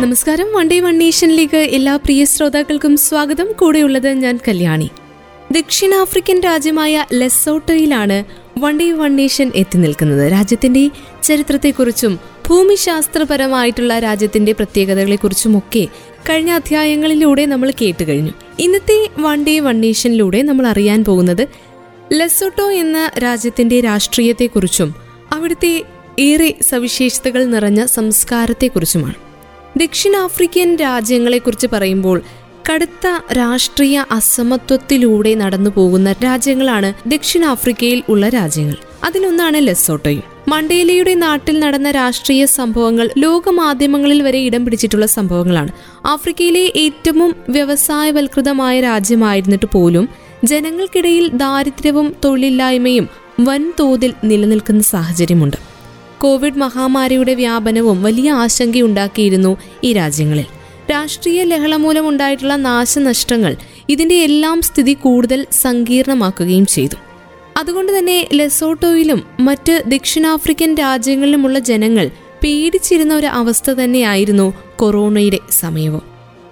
നമസ്കാരം. One day one നേഷനിലേക്ക് എല്ലാ പ്രിയ ശ്രോതാക്കൾക്കും സ്വാഗതം. കൂടെയുള്ളത് ഞാൻ കല്യാണി. ദക്ഷിണാഫ്രിക്കൻ രാജ്യമായ ലെസോട്ടോയിലാണ് വൺ ഡേ വൺ നേഷൻ എത്തി നിൽക്കുന്നത്. രാജ്യത്തിന്റെ ചരിത്രത്തെക്കുറിച്ചും ഭൂമിശാസ്ത്രപരമായിട്ടുള്ള രാജ്യത്തിന്റെ പ്രത്യേകതകളെക്കുറിച്ചുമൊക്കെ കഴിഞ്ഞ അധ്യായങ്ങളിലൂടെ നമ്മൾ കേട്ടു കഴിഞ്ഞു ഇന്നത്തെ വൺ ഡേ വൺ നേഷനിലൂടെ നമ്മൾ അറിയാൻ പോകുന്നത് ലെസോട്ടോ എന്ന രാജ്യത്തിന്റെ രാഷ്ട്രീയത്തെക്കുറിച്ചും അവിടുത്തെ ഏറെ സവിശേഷതകൾ നിറഞ്ഞ സംസ്കാരത്തെക്കുറിച്ചുമാണ്. ദക്ഷിണാഫ്രിക്കൻ രാജ്യങ്ങളെക്കുറിച്ച് പറയുമ്പോൾ കടുത്ത രാഷ്ട്രീയ അസമത്വത്തിലൂടെ നടന്നു പോകുന്ന രാജ്യങ്ങളാണ് ദക്ഷിണാഫ്രിക്കയിൽ ഉള്ള രാജ്യങ്ങൾ. അതിലൊന്നാണ് ലെസോട്ടോയും. മണ്ടേലയുടെ നാട്ടിൽ നടന്ന രാഷ്ട്രീയ സംഭവങ്ങൾ ലോകമാധ്യമങ്ങളിൽ വരെ ഇടം പിടിച്ചിട്ടുള്ള സംഭവങ്ങളാണ്. ആഫ്രിക്കയിലെ ഏറ്റവും വ്യവസായവൽകൃതമായ രാജ്യമായിരുന്നിട്ട് പോലും ജനങ്ങൾക്കിടയിൽ ദാരിദ്ര്യവും തൊഴിലില്ലായ്മയും വൻതോതിൽ നിലനിൽക്കുന്ന സാഹചര്യമുണ്ട്. കോവിഡ് മഹാമാരിയുടെ വ്യാപനവും വലിയ ആശങ്കയുണ്ടാക്കിയിരുന്നു ഈ രാജ്യങ്ങളിൽ. രാഷ്ട്രീയ ലഹള മൂലമുണ്ടായിട്ടുള്ള നാശനഷ്ടങ്ങൾ ഇതിന്റെ എല്ലാം സ്ഥിതി കൂടുതൽ സങ്കീർണമാക്കുകയും ചെയ്തു. അതുകൊണ്ട് തന്നെ ലെസോട്ടോയിലും മറ്റ് ദക്ഷിണാഫ്രിക്കൻ രാജ്യങ്ങളിലുമുള്ള ജനങ്ങൾ പേടിച്ചിരുന്ന ഒരു അവസ്ഥ തന്നെയായിരുന്നു കൊറോണയുടെ സമയവും.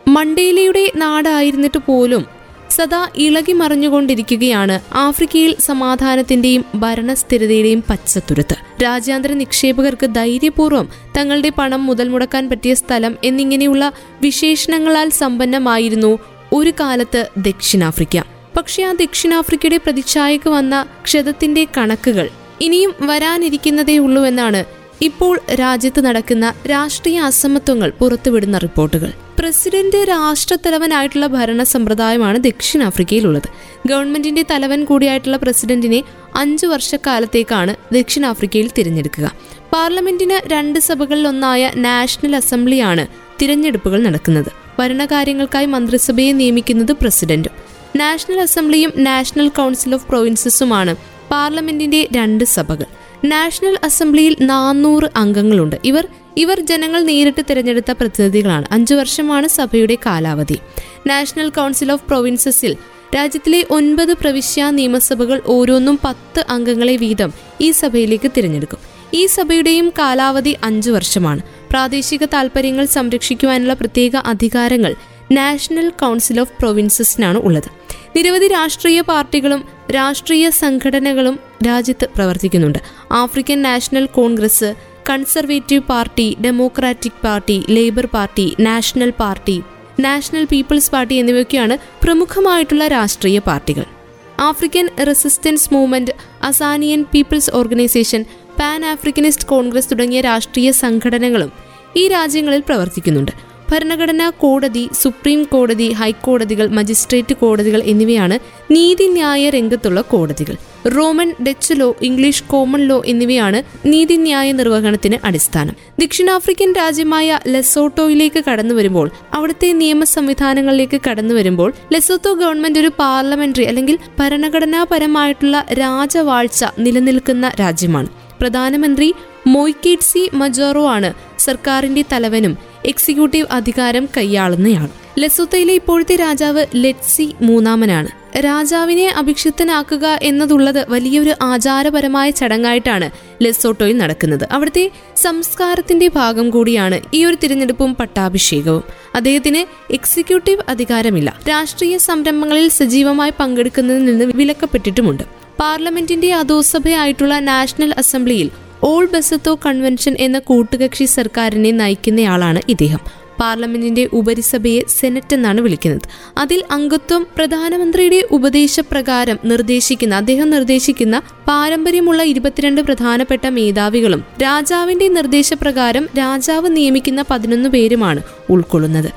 മണ്ടേലയുടെ നാടായിരുന്നിട്ട് പോലും സദാ ഇളകി മറിഞ്ഞുകൊണ്ടിരിക്കുകയാണ് ആഫ്രിക്കയിൽ സമാധാനത്തിന്റെയും ഭരണസ്ഥിരതയുടെയും പച്ചത്തുരുത്ത് രാജ്യാന്തര നിക്ഷേപകർക്ക് ധൈര്യപൂർവം തങ്ങളുടെ പണം മുതൽ മുടക്കാൻ പറ്റിയ സ്ഥലം എന്നിങ്ങനെയുള്ള വിശേഷണങ്ങളാൽ സമ്പന്നമായിരുന്നു ഒരു കാലത്ത് ദക്ഷിണാഫ്രിക്ക. പക്ഷെ ആ ദക്ഷിണാഫ്രിക്കയുടെ പ്രതിച്ഛായക്ക് വന്ന ക്ഷതത്തിന്റെ കണക്കുകൾ ഇനിയും വരാനിരിക്കുന്നതേ ഉള്ളൂ എന്നാണ് ഇപ്പോൾ രാജ്യത്ത് നടക്കുന്ന രാഷ്ട്രീയ അസമത്വങ്ങൾ പുറത്തുവിടുന്ന റിപ്പോർട്ടുകൾ. പ്രസിഡന്റ് രാഷ്ട്രത്തലവനായിട്ടുള്ള ഭരണ സമ്പ്രദായമാണ് ദക്ഷിണാഫ്രിക്കയിലുള്ളത്. ഗവൺമെന്റിന്റെ തലവൻ കൂടിയായിട്ടുള്ള പ്രസിഡന്റിനെ അഞ്ചു വർഷക്കാലത്തേക്കാണ് ദക്ഷിണാഫ്രിക്കയിൽ തിരഞ്ഞെടുക്കുക. പാർലമെന്റിന് രണ്ട് സഭകളിലൊന്നായ നാഷണൽ അസംബ്ലിയാണ് തിരഞ്ഞെടുപ്പുകൾ നടക്കുന്നത്. ഭരണകാര്യങ്ങൾക്കായി മന്ത്രിസഭയെ നിയമിക്കുന്നത് പ്രസിഡന്റും. നാഷണൽ അസംബ്ലിയും നാഷണൽ കൗൺസിൽ ഓഫ് പ്രൊവിൻസസുമാണ് പാർലമെന്റിന്റെ രണ്ട് സഭകൾ. നാഷണൽ അസംബ്ലിയിൽ നാനൂറ് അംഗങ്ങളുണ്ട്. ഇവർ ഇവർ ജനങ്ങൾ നേരിട്ട് തിരഞ്ഞെടുത്ത പ്രതിനിധികളാണ്. അഞ്ചു വർഷമാണ് സഭയുടെ കാലാവധി. നാഷണൽ കൗൺസിൽ ഓഫ് പ്രൊവിൻസസിൽ രാജ്യത്തിലെ ഒൻപത് പ്രവിശ്യ നിയമസഭകൾ ഓരോന്നും പത്ത് അംഗങ്ങളെ വീതം ഈ സഭയിലേക്ക് തിരഞ്ഞെടുക്കും. ഈ സഭയുടെയും കാലാവധി അഞ്ചു വർഷമാണ്. പ്രാദേശിക താൽപര്യങ്ങൾ സംരക്ഷിക്കുവാനുള്ള പ്രത്യേക അധികാരങ്ങൾ നാഷണൽ കൗൺസിൽ ഓഫ് പ്രൊവിൻസസിനാണ് ഉള്ളത്. നിരവധി രാഷ്ട്രീയ പാർട്ടികളും രാഷ്ട്രീയ സംഘടനകളും രാജ്യത്ത് പ്രവർത്തിക്കുന്നുണ്ട്. African National Congress Conservative Party Democratic Party Labour Party National Party National People's Party എന്നിവയൊക്കെയാണ് പ്രമുഖമായിട്ടുള്ള രാഷ്ട്രീയ പാർട്ടികൾ. African Resistance Movement Azanian People's Organisation Pan Africanist Congress തുടങ്ങിയ രാഷ്ട്രീയ സംഘടനകളും ഈ രാജ്യങ്ങളിൽ പ്രവർത്തിക്കുന്നുണ്ട്. ഭരണഘടനാ കോടതി സുപ്രീം കോടതി ഹൈക്കോടതികൾ മജിസ്ട്രേറ്റ് കോടതികൾ എന്നിവയാണ് നീതിന്യായ രംഗത്തുള്ള കോടതികൾ. Roman Dutch law English common law എന്നിവയാണ് നീതിന്യായ നിർവഹണത്തിന് അടിസ്ഥാനം. ദക്ഷിണാഫ്രിക്കൻ രാജ്യമായ ലെസോട്ടോയിലേക്ക് കടന്നു വരുമ്പോൾ അവിടുത്തെ നിയമ സംവിധാനങ്ങളിലേക്ക് കടന്നു വരുമ്പോൾ ലെസോത്തോ ഗവൺമെന്റ് ഒരു പാർലമെന്ററി അല്ലെങ്കിൽ ഭരണഘടനാപരമായിട്ടുള്ള രാജവാഴ്ച നിലനിൽക്കുന്ന രാജ്യമാണ്. പ്രധാനമന്ത്രി മൊയ്ക്കേറ്റ്സി മജോറോ ആണ് സർക്കാരിന്റെ തലവനും. എക്സിക്യൂട്ടീവ് അധികാരം കൈയാളുന്നയാണ് ലസുത്തയിലെ ഇപ്പോഴത്തെ രാജാവ് ലെറ്റ്സി മൂന്നാമനാണ്. രാജാവിനെ അഭിക്ഷിപ്തനാക്കുക എന്നതുള്ളത് വലിയൊരു ആചാരപരമായ ചടങ്ങായിട്ടാണ് ലെസോട്ടോയിൽ നടക്കുന്നത്. അവിടുത്തെ സംസ്കാരത്തിന്റെ ഭാഗം കൂടിയാണ് ഈ ഒരു തിരഞ്ഞെടുപ്പും പട്ടാഭിഷേകവും. അദ്ദേഹത്തിന് എക്സിക്യൂട്ടീവ് അധികാരമില്ല. രാഷ്ട്രീയ സംരംഭങ്ങളിൽ സജീവമായി പങ്കെടുക്കുന്നതിൽ നിന്ന് വിലക്കപ്പെട്ടിട്ടുമുണ്ട്. പാർലമെന്റിന്റെ അധോസഭയായിട്ടുള്ള നാഷണൽ അസംബ്ലിയിൽ ഓൾ ബസത്തോ കൺവെൻഷൻ എന്ന കൂട്ടുകക്ഷി സർക്കാരിനെ നയിക്കുന്നയാളാണ് ഇദ്ദേഹം. പാർലമെന്റിന്റെ ഉപരിസഭയെ സെനറ്റ് എന്നാണ് വിളിക്കുന്നത്. അതിൽ അംഗത്വം പ്രധാനമന്ത്രിയുടെ ഉപദേശപ്രകാരം നിർദ്ദേശിക്കുന്ന അദ്ദേഹം നിർദ്ദേശിക്കുന്ന പാരമ്പര്യമുള്ള ഇരുപത്തിരണ്ട് പ്രധാനപ്പെട്ട മേധാവികളും രാജാവിന്റെ നിർദ്ദേശപ്രകാരം രാജാവ് നിയമിക്കുന്ന പതിനൊന്ന് പേരുമാണ് ഉൾക്കൊള്ളുന്നത്.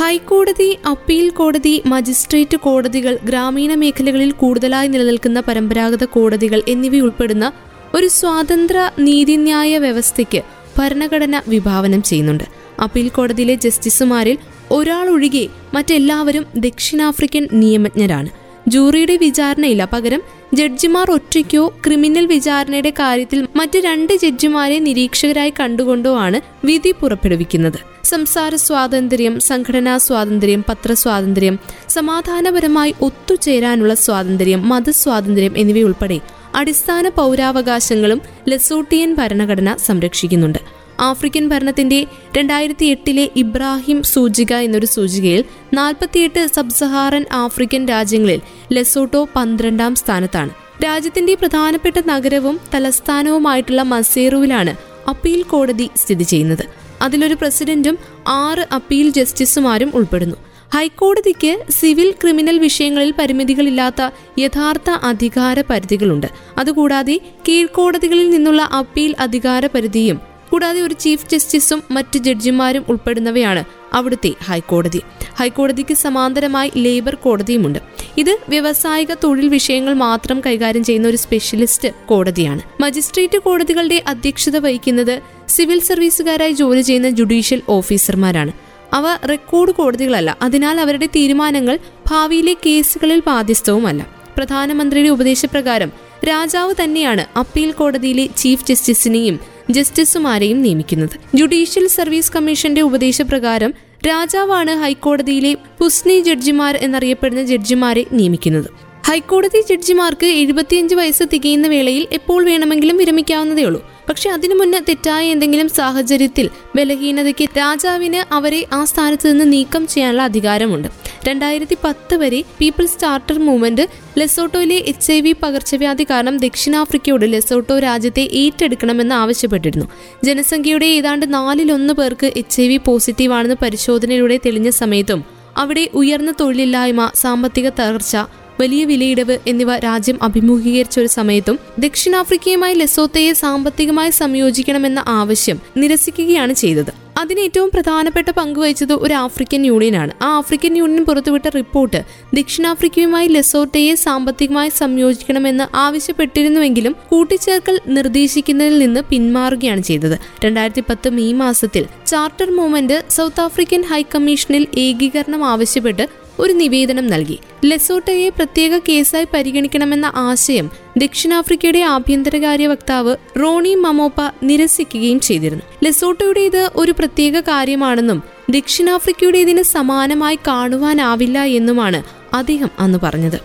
ഹൈക്കോടതി അപ്പീൽ കോടതി മജിസ്ട്രേറ്റ് കോടതികൾ ഗ്രാമീണ മേഖലകളിൽ കൂടുതലായി നിലനിൽക്കുന്ന പരമ്പരാഗത കോടതികൾ എന്നിവയുൾപ്പെടുന്ന ഒരു സ്വാതന്ത്ര്യ നീതിന്യായ വ്യവസ്ഥയ്ക്ക് ഭരണഘടന വിഭാവനം ചെയ്യുന്നുണ്ട്. അപ്പീൽ കോടതിയിലെ ജസ്റ്റിസുമാരിൽ ഒരാൾ ഒഴികെ മറ്റെല്ലാവരും ദക്ഷിണാഫ്രിക്കൻ നിയമജ്ഞരാണ്. ജൂറിയുടെ വിചാരണയില്ല. പകരം ജഡ്ജിമാർ ഒറ്റയ്ക്കോ ക്രിമിനൽ വിചാരണയുടെ കാര്യത്തിൽ മറ്റ് രണ്ട് ജഡ്ജിമാരെ നിരീക്ഷകരായി കണ്ടുകൊണ്ടോ ആണ് വിധി പുറപ്പെടുവിക്കുന്നത്. സംസാര സ്വാതന്ത്ര്യം സംഘടനാ സ്വാതന്ത്ര്യം പത്രസ്വാതന്ത്ര്യം സമാധാനപരമായി ഒത്തുചേരാനുള്ള സ്വാതന്ത്ര്യം മതസ്വാതന്ത്ര്യം എന്നിവയുൾപ്പെടെ അടിസ്ഥാന പൗരാവകാശങ്ങളും ലെസോട്ടിയൻ ഭരണഘടന സംരക്ഷിക്കുന്നുണ്ട്. ആഫ്രിക്കൻ ഭരണത്തിന്റെ രണ്ടായിരത്തി എട്ടിലെ ഇബ്രാഹിം സൂചിക എന്നൊരു സൂചികയിൽ നാൽപ്പത്തിയെട്ട് സബ്സഹാറൻ ആഫ്രിക്കൻ രാജ്യങ്ങളിൽ ലെസോട്ടോ പന്ത്രണ്ടാം സ്ഥാനത്താണ്. രാജ്യത്തിന്റെ പ്രധാനപ്പെട്ട നഗരവും തലസ്ഥാനവുമായിട്ടുള്ള മസേറുവിലാണ് അപ്പീൽ കോടതി സ്ഥിതി ചെയ്യുന്നത്. അതിലൊരു പ്രസിഡന്റും ആറ് അപ്പീൽ ജസ്റ്റിസുമാരും ഉൾപ്പെടുന്നു. ഹൈക്കോടതിക്ക് സിവിൽ ക്രിമിനൽ വിഷയങ്ങളിൽ പരിമിതികളില്ലാത്ത യഥാർത്ഥ അധികാര പരിധികളുണ്ട്. അതുകൂടാതെ കീഴ്ക്കോടതികളിൽ നിന്നുള്ള അപ്പീൽ അധികാര പരിധിയും കൂടാതെ ഒരു ചീഫ് ജസ്റ്റിസും മറ്റ് ജഡ്ജിമാരും ഉൾപ്പെടുന്നവയാണ് അവിടുത്തെ ഹൈക്കോടതി. ഹൈക്കോടതിക്ക് സമാന്തരമായി ലേബർ കോടതിയുമുണ്ട്. ഇത് വ്യവസായിക തൊഴിൽ വിഷയങ്ങൾ മാത്രം കൈകാര്യം ചെയ്യുന്ന ഒരു സ്പെഷ്യലിസ്റ്റ് കോടതിയാണ്. മജിസ്ട്രേറ്റ് കോടതികളുടെ അധ്യക്ഷത വഹിക്കുന്നത് സിവിൽ സർവീസുകാരായി ജോലി ചെയ്യുന്ന ജുഡീഷ്യൽ ഓഫീസർമാരാണ്. അവ റെക്കോർഡ് കോടതികളല്ല. അതിനാൽ അവരുടെ തീരുമാനങ്ങൾ ഭാവിയിലെ കേസുകളിൽ ബാധ്യസ്ഥവുമല്ല. പ്രധാനമന്ത്രിയുടെ ഉപദേശപ്രകാരം രാജാവ് തന്നെയാണ് അപ്പീൽ കോടതിയിലെ ചീഫ് ജസ്റ്റിസിനെയും ജസ്റ്റിസുമാരെയും നിയമിക്കുന്നത്. ജുഡീഷ്യൽ സർവീസ് കമ്മീഷന്റെ ഉപദേശപ്രകാരം രാജാവാണ് ഹൈക്കോടതിയിലെ പുസ്നി ജഡ്ജിമാർ എന്നറിയപ്പെടുന്ന ജഡ്ജിമാരെ നിയമിക്കുന്നത്. ഹൈക്കോടതി ജഡ്ജിമാർക്ക് എഴുപത്തിയഞ്ച് വയസ്സ് തികയുന്ന വേളയിൽ എപ്പോൾ വേണമെങ്കിലും വിരമിക്കാവുന്നതേ ഉള്ളൂ. പക്ഷെ അതിനു മുന്നേ തെറ്റായ എന്തെങ്കിലും സാഹചര്യത്തിൽ ബലഹീനതയ്ക്ക് രാജാവിന് അവരെ ആ സ്ഥാനത്ത് നിന്ന് നീക്കം ചെയ്യാനുള്ള അധികാരമുണ്ട്. രണ്ടായിരത്തി പത്ത് വരെ പീപ്പിൾസ് ചാർട്ടർ മൂവ്മെന്റ് ലെസോട്ടോയിലെ എച്ച് ഐ വി പകർച്ചവ്യാധി കാരണം ദക്ഷിണാഫ്രിക്കയോട് ലെസോട്ടോ രാജ്യത്തെ ഏറ്റെടുക്കണമെന്ന് ആവശ്യപ്പെട്ടിരുന്നു. ജനസംഖ്യയുടെ ഏതാണ്ട് നാലിലൊന്ന് പേർക്ക് എച്ച് ഐ വി പോസിറ്റീവ് പരിശോധനയിലൂടെ തെളിഞ്ഞ സമയത്തും അവിടെ ഉയർന്ന തൊഴിലില്ലായ്മ സാമ്പത്തിക തകർച്ച വലിയ വിലയിടവ് എന്നിവ രാജ്യം അഭിമുഖീകരിച്ച ഒരു സമയത്തും ദക്ഷിണാഫ്രിക്കയുമായി ലെസോത്തയെ സാമ്പത്തികമായി സംയോജിക്കണമെന്ന ആവശ്യം നിരസിക്കുകയാണ് ചെയ്തത്. അതിന് ഏറ്റവും പ്രധാനപ്പെട്ട പങ്കുവഹിച്ചത് ഒരു ആഫ്രിക്കൻ യൂണിയനാണ്. ആ ആഫ്രിക്കൻ യൂണിയൻ പുറത്തുവിട്ട റിപ്പോർട്ട് ദക്ഷിണാഫ്രിക്കയുമായി ലെസോട്ടയെ സാമ്പത്തികമായി സംയോജിക്കണമെന്ന് ആവശ്യപ്പെട്ടിരുന്നുവെങ്കിലും കൂട്ടിച്ചേർക്കൽ നിർദ്ദേശിക്കുന്നതിൽ നിന്ന് പിന്മാറുകയാണ് ചെയ്തത്. രണ്ടായിരത്തി പത്ത് മെയ് മാസത്തിൽ ചാർട്ടർ മൂവ്മെന്റ് സൗത്ത് ആഫ്രിക്കൻ ഹൈക്കമ്മീഷനിൽ ഏകീകരണം ആവശ്യപ്പെട്ട് ഒരു നിവേദനം നൽകി. ലെസോട്ടയെ പ്രത്യേക കേസായി പരിഗണിക്കണമെന്ന ആശയം ദക്ഷിണാഫ്രിക്കയുടെ ആഭ്യന്തരകാര്യ വക്താവ് റോണി മമോപ്പ നിരസിക്കുകയും ചെയ്തിരുന്നു. ലെസോട്ടോയുടെ ഇത് ഒരു പ്രത്യേക കാര്യമാണെന്നും ദക്ഷിണാഫ്രിക്കയുടേതിന് സമാനമായി കാണുവാനാവില്ല എന്നുമാണ് അദ്ദേഹം അന്ന് പറഞ്ഞത്.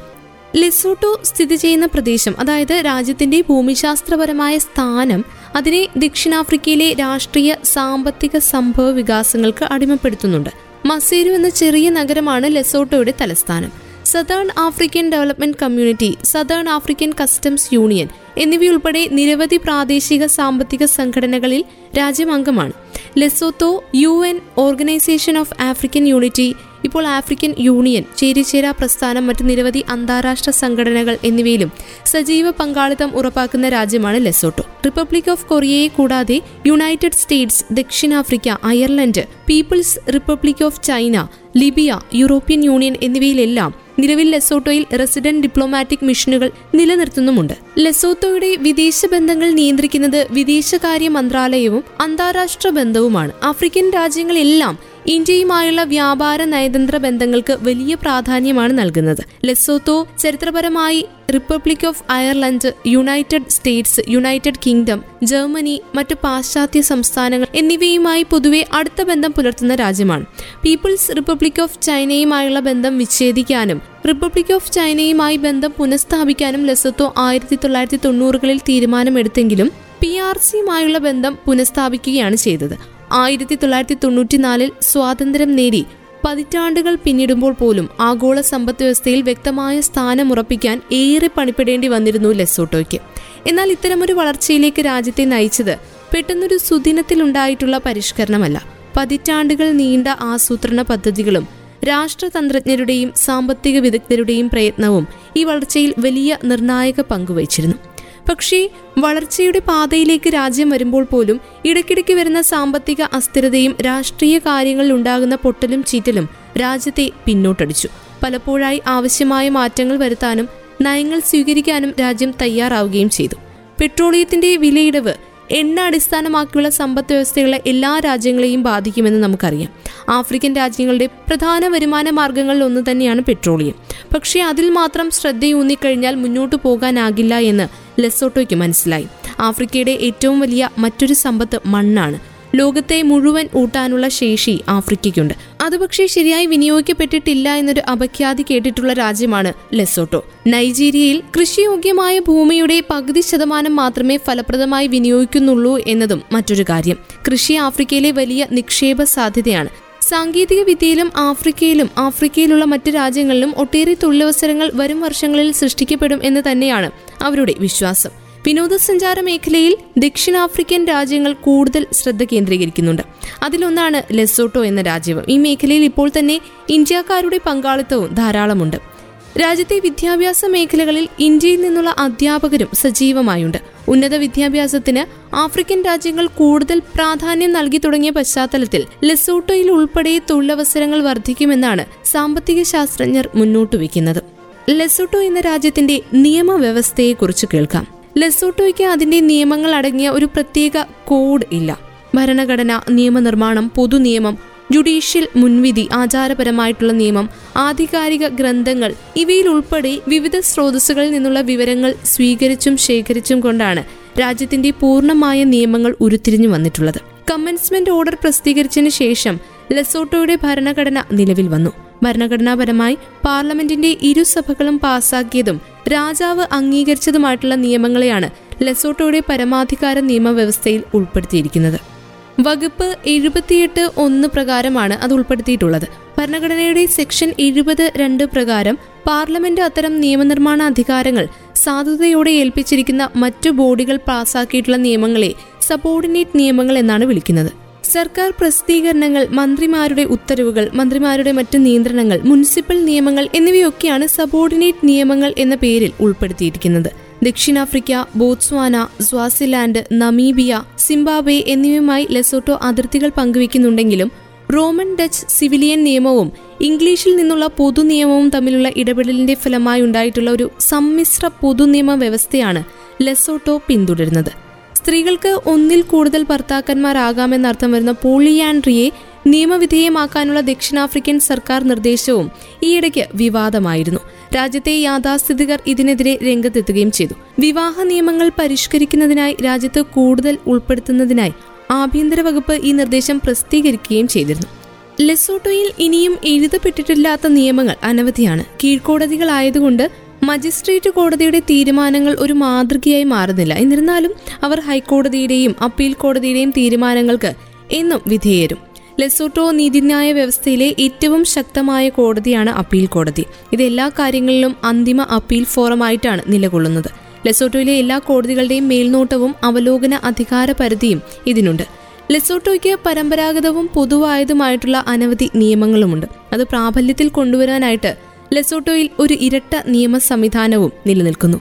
ലെസോട്ടോ സ്ഥിതി ചെയ്യുന്ന പ്രദേശം അതായത് രാജ്യത്തിന്റെ ഭൂമിശാസ്ത്രപരമായ സ്ഥാനം അതിനെ ദക്ഷിണാഫ്രിക്കയിലെ രാഷ്ട്രീയ സാമ്പത്തിക സംഭവ വികാസങ്ങൾക്ക് അടിമപ്പെടുത്തുന്നുണ്ട്. മസേരു എന്ന ചെറിയ നഗരമാണ് ലെസോട്ടോയുടെ തലസ്ഥാനം. Southern African Development Community Southern African Customs Union എന്നിവയുൾപ്പെടെ നിരവധി പ്രാദേശിക സാമ്പത്തിക സംഘടനകളിൽ രാജ്യം അംഗമാണ് Lesotho U N Organisation of African Unity ഇപ്പോൾ ആഫ്രിക്കൻ യൂണിയൻ ചേരിചേരാ പ്രസ്ഥാനം മറ്റ് നിരവധി അന്താരാഷ്ട്ര സംഘടനകൾ എന്നിവയിലും സജീവ പങ്കാളിത്തം ഉറപ്പാക്കുന്ന രാജ്യമാണ് ലെസോട്ടോ. റിപ്പബ്ലിക് ഓഫ് കൊറിയയെ കൂടാതെ യുണൈറ്റഡ് സ്റ്റേറ്റ്സ് ദക്ഷിണാഫ്രിക്ക Ireland People's Republic of China Libya European Union എന്നിവയിലെല്ലാം നിലവിൽ ലെസോട്ടോയിൽ റെസിഡന്റ് ഡിപ്ലോമാറ്റിക് മിഷനുകൾ നിലനിർത്തുന്നുമുണ്ട്. ലെസോത്തോയുടെ വിദേശ ബന്ധങ്ങൾ നിയന്ത്രിക്കുന്നത് വിദേശകാര്യ മന്ത്രാലയവും അന്താരാഷ്ട്ര ബന്ധവുമാണ്. ആഫ്രിക്കൻ രാജ്യങ്ങളെല്ലാം ഇന്ത്യയുമായുള്ള വ്യാപാര നയതന്ത്ര ബന്ധങ്ങൾക്ക് വലിയ പ്രാധാന്യമാണ് നൽകുന്നത്. ലെസോത്തോ ചരിത്രപരമായി Republic of Ireland United States United Kingdom Germany മറ്റു പാശ്ചാത്യ സംസ്ഥാനങ്ങൾ എന്നിവയുമായി പൊതുവെ അടുത്ത ബന്ധം പുലർത്തുന്ന രാജ്യമാണ്. പീപ്പിൾസ് റിപ്പബ്ലിക് ഓഫ് ചൈനയുമായുള്ള ബന്ധം വിച്ഛേദിക്കാനും റിപ്പബ്ലിക് ഓഫ് ചൈനയുമായി ബന്ധം പുനഃസ്ഥാപിക്കാനും ലെസോത്തോ ആയിരത്തി തൊള്ളായിരത്തി തൊണ്ണൂറുകളിൽ തീരുമാനമെടുത്തെങ്കിലും പി ആർ സിയുമായുള്ള ബന്ധം പുനഃസ്ഥാപിക്കുകയാണ് ചെയ്തത്. ആയിരത്തി തൊള്ളായിരത്തി തൊണ്ണൂറ്റിനാലിൽ സ്വാതന്ത്ര്യം നേടി. പതിറ്റാണ്ടുകൾ പിന്നിടുമ്പോൾ പോലും ആഗോള സമ്പദ് വ്യവസ്ഥയിൽ വ്യക്തമായ സ്ഥാനമുറപ്പിക്കാൻ ഏറെ പണിപ്പെടേണ്ടി വന്നിരുന്നു ലെസോട്ടോയ്ക്ക്. എന്നാൽ ഇത്തരമൊരു വളർച്ചയിലേക്ക് രാജ്യത്തെ നയിച്ചത് പെട്ടെന്നൊരു സുദിനത്തിലുണ്ടായിട്ടുള്ള പരിഷ്കരണമല്ല. പതിറ്റാണ്ടുകൾ നീണ്ട ആസൂത്രണ പദ്ധതികളും രാഷ്ട്രതന്ത്രജ്ഞരുടെയും സാമ്പത്തിക വിദഗ്ധരുടെയും പ്രയത്നവും ഈ വളർച്ചയിൽ വലിയ നിർണായക പങ്കുവച്ചിരുന്നു പക്ഷേ വളർച്ചയുടെ പാതയിലേക്ക് രാജ്യം വരുമ്പോൾ പോലും ഇടയ്ക്കിടയ്ക്ക് വരുന്ന സാമ്പത്തിക അസ്ഥിരതയും രാഷ്ട്രീയ കാര്യങ്ങളിൽ ഉണ്ടാകുന്ന പൊട്ടലും ചീറ്റലും രാജ്യത്തെ പിന്നോട്ടടിച്ചു. പലപ്പോഴായി ആവശ്യമായ മാറ്റങ്ങൾ വരുത്താനും നയങ്ങൾ സ്വീകരിക്കാനും രാജ്യം തയ്യാറാവുകയും ചെയ്തു. പെട്രോളിയത്തിന്റെ വിലയിടവ് എണ്ണ അടിസ്ഥാനമാക്കിയുള്ള സമ്പദ് വ്യവസ്ഥകളെ എല്ലാ രാജ്യങ്ങളെയും ബാധിക്കുമെന്ന് നമുക്കറിയാം. ആഫ്രിക്കൻ രാജ്യങ്ങളുടെ പ്രധാന വരുമാന മാർഗങ്ങളിൽ ഒന്ന് തന്നെയാണ് പെട്രോളിയം. പക്ഷേ അതിൽ മാത്രം ശ്രദ്ധയൂന്നിക്കഴിഞ്ഞാൽ മുന്നോട്ടു പോകാനാകില്ല എന്ന് ലെസോട്ടോയ്ക്ക് മനസ്സിലായി. ആഫ്രിക്കയുടെ ഏറ്റവും വലിയ മറ്റൊരു സമ്പത്ത് മണ്ണാണ്. ലോകത്തെ മുഴുവൻ ഊട്ടാനുള്ള ശേഷി ആഫ്രിക്കയ്ക്കുണ്ട്. അത് പക്ഷേ ശരിയായി വിനിയോഗിക്കപ്പെട്ടിട്ടില്ല എന്നൊരു അപഖ്യാതി കേട്ടിട്ടുള്ള രാജ്യമാണ് ലെസോട്ടോ. നൈജീരിയയിൽ കൃഷിയോഗ്യമായ ഭൂമിയുടെ പകുതി ശതമാനം മാത്രമേ ഫലപ്രദമായി വിനിയോഗിക്കുന്നുള്ളൂ എന്നതും മറ്റൊരു കാര്യം. കൃഷി ആഫ്രിക്കയിലെ വലിയ നിക്ഷേപ സാധ്യതയാണ്. സാങ്കേതിക വിദ്യയിലും ആഫ്രിക്കയിലും ആഫ്രിക്കയിലുള്ള മറ്റ് രാജ്യങ്ങളിലും ഒട്ടേറെ തൊഴിലവസരങ്ങൾ വരും വർഷങ്ങളിൽ സൃഷ്ടിക്കപ്പെടും എന്ന് തന്നെയാണ് അവരുടെ വിശ്വാസം. വിനോദസഞ്ചാര മേഖലയിൽ ദക്ഷിണാഫ്രിക്കൻ രാജ്യങ്ങൾ കൂടുതൽ ശ്രദ്ധ കേന്ദ്രീകരിക്കുന്നുണ്ട്. അതിലൊന്നാണ് ലെസോട്ടോ എന്ന രാജ്യം ഈ മേഖലയിൽ ഇപ്പോൾ തന്നെ ഇന്ത്യക്കാരുടെ പങ്കാളിത്തവും ധാരാളമുണ്ട്. രാജ്യത്തെ വിദ്യാഭ്യാസ മേഖലകളിൽ ഇന്ത്യയിൽ നിന്നുള്ള അധ്യാപകരും സജീവമായുണ്ട്. ഉന്നത വിദ്യാഭ്യാസത്തിന് ആഫ്രിക്കൻ രാജ്യങ്ങൾ കൂടുതൽ പ്രാധാന്യം നൽകി തുടങ്ങിയ പശ്ചാത്തലത്തിൽ ലെസോട്ടോയിൽ ഉൾപ്പെടെ തൊഴിലവസരങ്ങൾ വർദ്ധിക്കുമെന്നാണ് സാമ്പത്തിക ശാസ്ത്രജ്ഞർ മുന്നോട്ട് വയ്ക്കുന്നത് ലെസോട്ടോ എന്ന രാജ്യത്തിന്റെ നിയമവ്യവസ്ഥയെക്കുറിച്ച് കേൾക്കാം. ലെസോട്ടോയ്ക്ക് അതിന്റെ നിയമങ്ങൾ അടങ്ങിയ ഒരു പ്രത്യേക കോഡ് ഇല്ല. ഭരണഘടന നിയമനിർമ്മാണം പൊതുനിയമം ജുഡീഷ്യൽ മുൻവിധി ആചാരപരമായിട്ടുള്ള നിയമം ആധികാരിക ഗ്രന്ഥങ്ങൾ ഇവയിൽ ഉൾപ്പെടെ വിവിധ സ്രോതസ്സുകളിൽ നിന്നുള്ള വിവരങ്ങൾ സ്വീകരിച്ചും ശേഖരിച്ചും കൊണ്ടാണ് രാജ്യത്തിന്റെ പൂർണമായ നിയമങ്ങൾ ഉരുത്തിരിഞ്ഞു വന്നിട്ടുള്ളത്. കമ്മൻസ്മെന്റ് ഓർഡർ പ്രസിദ്ധീകരിച്ചതിന് ശേഷം ലെസോട്ടോയുടെ ഭരണഘടന നിലവിൽ വന്നു. ഭരണഘടനാപരമായി പാർലമെന്റിന്റെ ഇരുസഭകളും പാസാക്കിയതും രാജാവ് അംഗീകരിച്ചതുമായിട്ടുള്ള നിയമങ്ങളെയാണ് ലെസോട്ടോയുടെ പരമാധികാര നിയമവ്യവസ്ഥയിൽ ഉൾപ്പെടുത്തിയിരിക്കുന്നത്. വകുപ്പ് എഴുപത്തിയെട്ട് ഒന്ന് പ്രകാരമാണ് അത് ഉൾപ്പെടുത്തിയിട്ടുള്ളത്. ഭരണഘടനയുടെ സെക്ഷൻ എഴുപത് രണ്ട് പ്രകാരം പാർലമെന്റ് അത്തരം നിയമനിർമ്മാണ അധികാരങ്ങൾ സാധുതയോടെ ഏൽപ്പിച്ചിരിക്കുന്ന മറ്റു ബോഡികൾ പാസാക്കിയിട്ടുള്ള നിയമങ്ങളെ സബോർഡിനേറ്റ് നിയമങ്ങൾ എന്നാണ് വിളിക്കുന്നത്. സർക്കാർ പ്രസിദ്ധീകരണങ്ങൾ മന്ത്രിമാരുടെ ഉത്തരവുകൾ മന്ത്രിമാരുടെ മറ്റ് നിയന്ത്രണങ്ങൾ മുനിസിപ്പൽ നിയമങ്ങൾ എന്നിവയൊക്കെയാണ് സബോർഡിനേറ്റ് നിയമങ്ങൾ എന്ന പേരിൽ ഉൾപ്പെടുത്തിയിരിക്കുന്നത്. ദക്ഷിണാഫ്രിക്ക ബോത്സ്വാന സ്വാസിലാൻഡ് നമീബിയ സിംബാബെ എന്നിവയുമായി ലെസോട്ടോ അതിർത്തികൾ പങ്കുവയ്ക്കുന്നുണ്ടെങ്കിലും റോമൻ ഡച്ച് സിവിലിയൻ നിയമവും ഇംഗ്ലീഷിൽ നിന്നുള്ള പൊതു നിയമവും തമ്മിലുള്ള ഇടപെടലിന്റെ ഫലമായി ഉണ്ടായിട്ടുള്ള ഒരു സമ്മിശ്ര പൊതു നിയമ വ്യവസ്ഥയാണ് ലെസോട്ടോ പിന്തുടരുന്നത്. സ്ത്രീകൾക്ക് ഒന്നിൽ കൂടുതൽ ഭർത്താക്കന്മാരാകാമെന്നർത്ഥം വരുന്ന പോളിയാൻഡ്രിയെ നിയമവിധേയമാക്കാനുള്ള ദക്ഷിണാഫ്രിക്കൻ സർക്കാർ നിർദ്ദേശവും ഈയിടയ്ക്ക് വിവാദമായിരുന്നു. രാജ്യത്തെ യാഥാസ്ഥിതികർ ഇതിനെതിരെ രംഗത്തെത്തുകയും ചെയ്തു. വിവാഹ നിയമങ്ങൾ പരിഷ്കരിക്കുന്നതിനായി രാജ്യത്ത് കൂടുതൽ ഉൾപ്പെടുത്തുന്നതിനായി ആഭ്യന്തര വകുപ്പ് ഈ നിർദ്ദേശം പ്രസിദ്ധീകരിക്കുകയും ചെയ്തിരുന്നു. ലെസോട്ടോയിൽ ഇനിയും എഴുതപ്പെട്ടിട്ടില്ലാത്ത നിയമങ്ങൾ അനവധിയാണ്. കീഴ്ക്കോടതികളായതുകൊണ്ട് മജിസ്ട്രേറ്റ് കോടതിയുടെ തീരുമാനങ്ങൾ ഒരു മാതൃകയായി മാറുന്നില്ല. എന്നിരുന്നാലും അവർ ഹൈക്കോടതിയുടെയും അപ്പീൽ കോടതിയുടെയും തീരുമാനങ്ങൾക്ക് എന്നും വിധേയരും. ലെസോട്ടോ നീതിന്യായ വ്യവസ്ഥയിലെ ഏറ്റവും ശക്തമായ കോടതിയാണ് അപ്പീൽ കോടതി. ഇത് എല്ലാ കാര്യങ്ങളിലും അന്തിമ അപ്പീൽ ഫോറമായിട്ടാണ് നിലകൊള്ളുന്നത്. ലെസോട്ടോയിലെ എല്ലാ കോടതികളുടെയും മേൽനോട്ടവും അവലോകന അധികാര പരിധിയും ഇതിനുണ്ട്. ലെസോട്ടോയ്ക്ക് പരമ്പരാഗതവും പൊതുവായതുമായിട്ടുള്ള അനവധി നിയമങ്ങളുമുണ്ട്. അത് പ്രാബല്യത്തിൽ കൊണ്ടുവരാനായിട്ട് ലെസോട്ടോയിൽ ഒരു ഇരട്ട നിയമ സംവിധാനവും നിലനിൽക്കുന്നു.